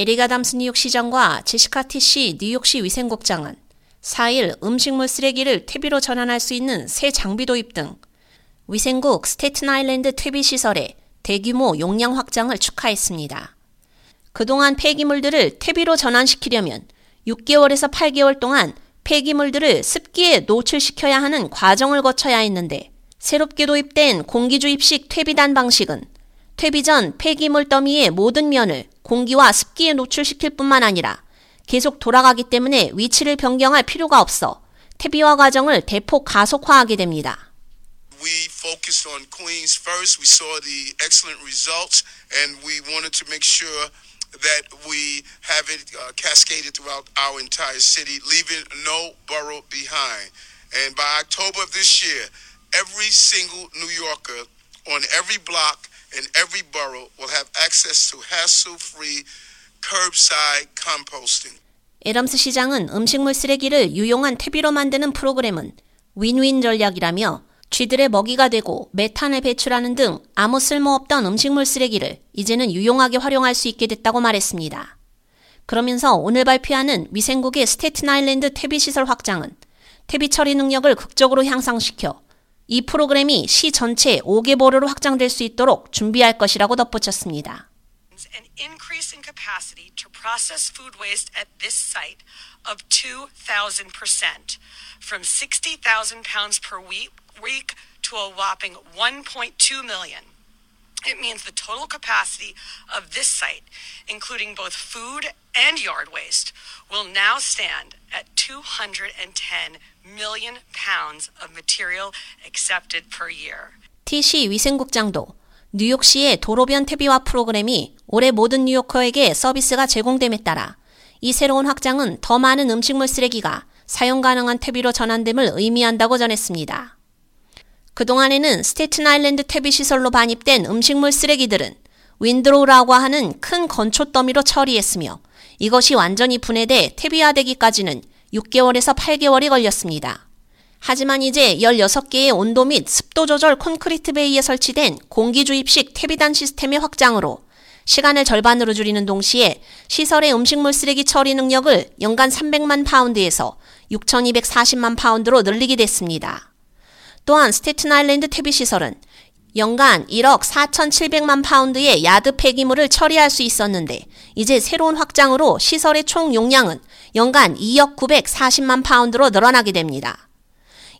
에리가 담스 뉴욕 시장과 제시카 티시 뉴욕시 위생국장은 4일 음식물 쓰레기를 퇴비로 전환할 수 있는 새 장비 도입 등 위생국 스테튼 아일랜드 퇴비 시설의 대규모 용량 확장을 축하했습니다. 그동안 폐기물들을 퇴비로 전환시키려면 6개월에서 8개월 동안 폐기물들을 습기에 노출시켜야 하는 과정을 거쳐야 했는데 새롭게 도입된 공기주입식 퇴비단 방식은 퇴비 전 폐기물 더미의 모든 면을 공기와 습기에 노출시킬 뿐만 아니라 계속 돌아가기 때문에 위치를 변경할 필요가 없어 퇴비화 과정을 대폭 가속화하게 됩니다. We focused on Queens first. We saw the excellent results and we wanted to make sure that we have it uh, cascaded throughout our entire city, leaving no borough behind. And by October of this year, every single New Yorker on every block in every borough will have access to hassle-free curbside composting. 애덤스 시장은 음식물 쓰레기를 유용한 퇴비로 만드는 프로그램은 윈윈 전략이라며 쥐들의 먹이가 되고 메탄을 배출하는 등 아무 쓸모없던 음식물 쓰레기를 이제는 유용하게 활용할 수 있게 됐다고 말했습니다. 그러면서 오늘 발표하는 위생국의 스테튼 아일랜드 퇴비 시설 확장은 퇴비 처리 능력을 극적으로 향상시켜 이 프로그램이 시 전체 5개 보로로 확장될 수 있도록 준비할 것이라고 덧붙였습니다. an increase in capacity to process food waste at this site of 2,000%, from 60,000 pounds per week, week to a whopping 1.2 million. It means the total capacity of this site, including both food and yard waste, will now stand at 210 million pounds of material accepted per year. TC 위생국장도 뉴욕시의 도로변 퇴비화 프로그램이 올해 모든 뉴요커에게 서비스가 제공됨에 따라 이 새로운 확장은 더 많은 음식물 쓰레기가 사용 가능한 퇴비로 전환됨을 의미한다고 전했습니다. 그동안에는 스테튼 아일랜드 퇴비 시설로 반입된 음식물 쓰레기들은 windrow라고 하는 큰 건초 더미로 처리했으며 이것이 완전히 분해돼 퇴비화되기까지는 6개월에서 8개월이 걸렸습니다. 하지만 이제 16개의 온도 및 습도 조절 콘크리트 bay에 설치된 공기 주입식 퇴비단 시스템의 확장으로 시간을 절반으로 줄이는 동시에 시설의 음식물 쓰레기 처리 능력을 연간 300만 파운드에서 6,240만 파운드로 늘리게 됐습니다. 또한 스테튼 아일랜드 퇴비 시설은 연간 1억 4,700만 파운드의 야드 폐기물을 처리할 수 있었는데 이제 새로운 확장으로 시설의 총 용량은 연간 2억 940만 파운드로 늘어나게 됩니다.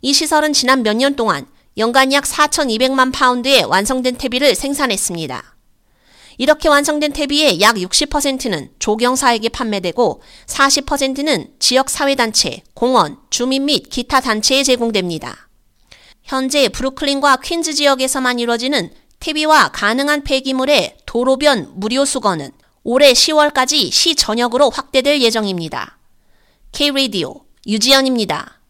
이 시설은 지난 몇 년 동안 연간 약 4,200만 파운드의 완성된 퇴비를 생산했습니다. 이렇게 완성된 퇴비의 약 60%는 조경사에게 판매되고 40%는 지역 사회단체, 공원, 주민 및 기타 단체에 제공됩니다. 현재 브루클린과 퀸즈 지역에서만 이루어지는 퇴비와 가능한 폐기물의 도로변 무료 수거는 올해 10월까지 시 전역으로 확대될 예정입니다. K-Radio 유지연입니다.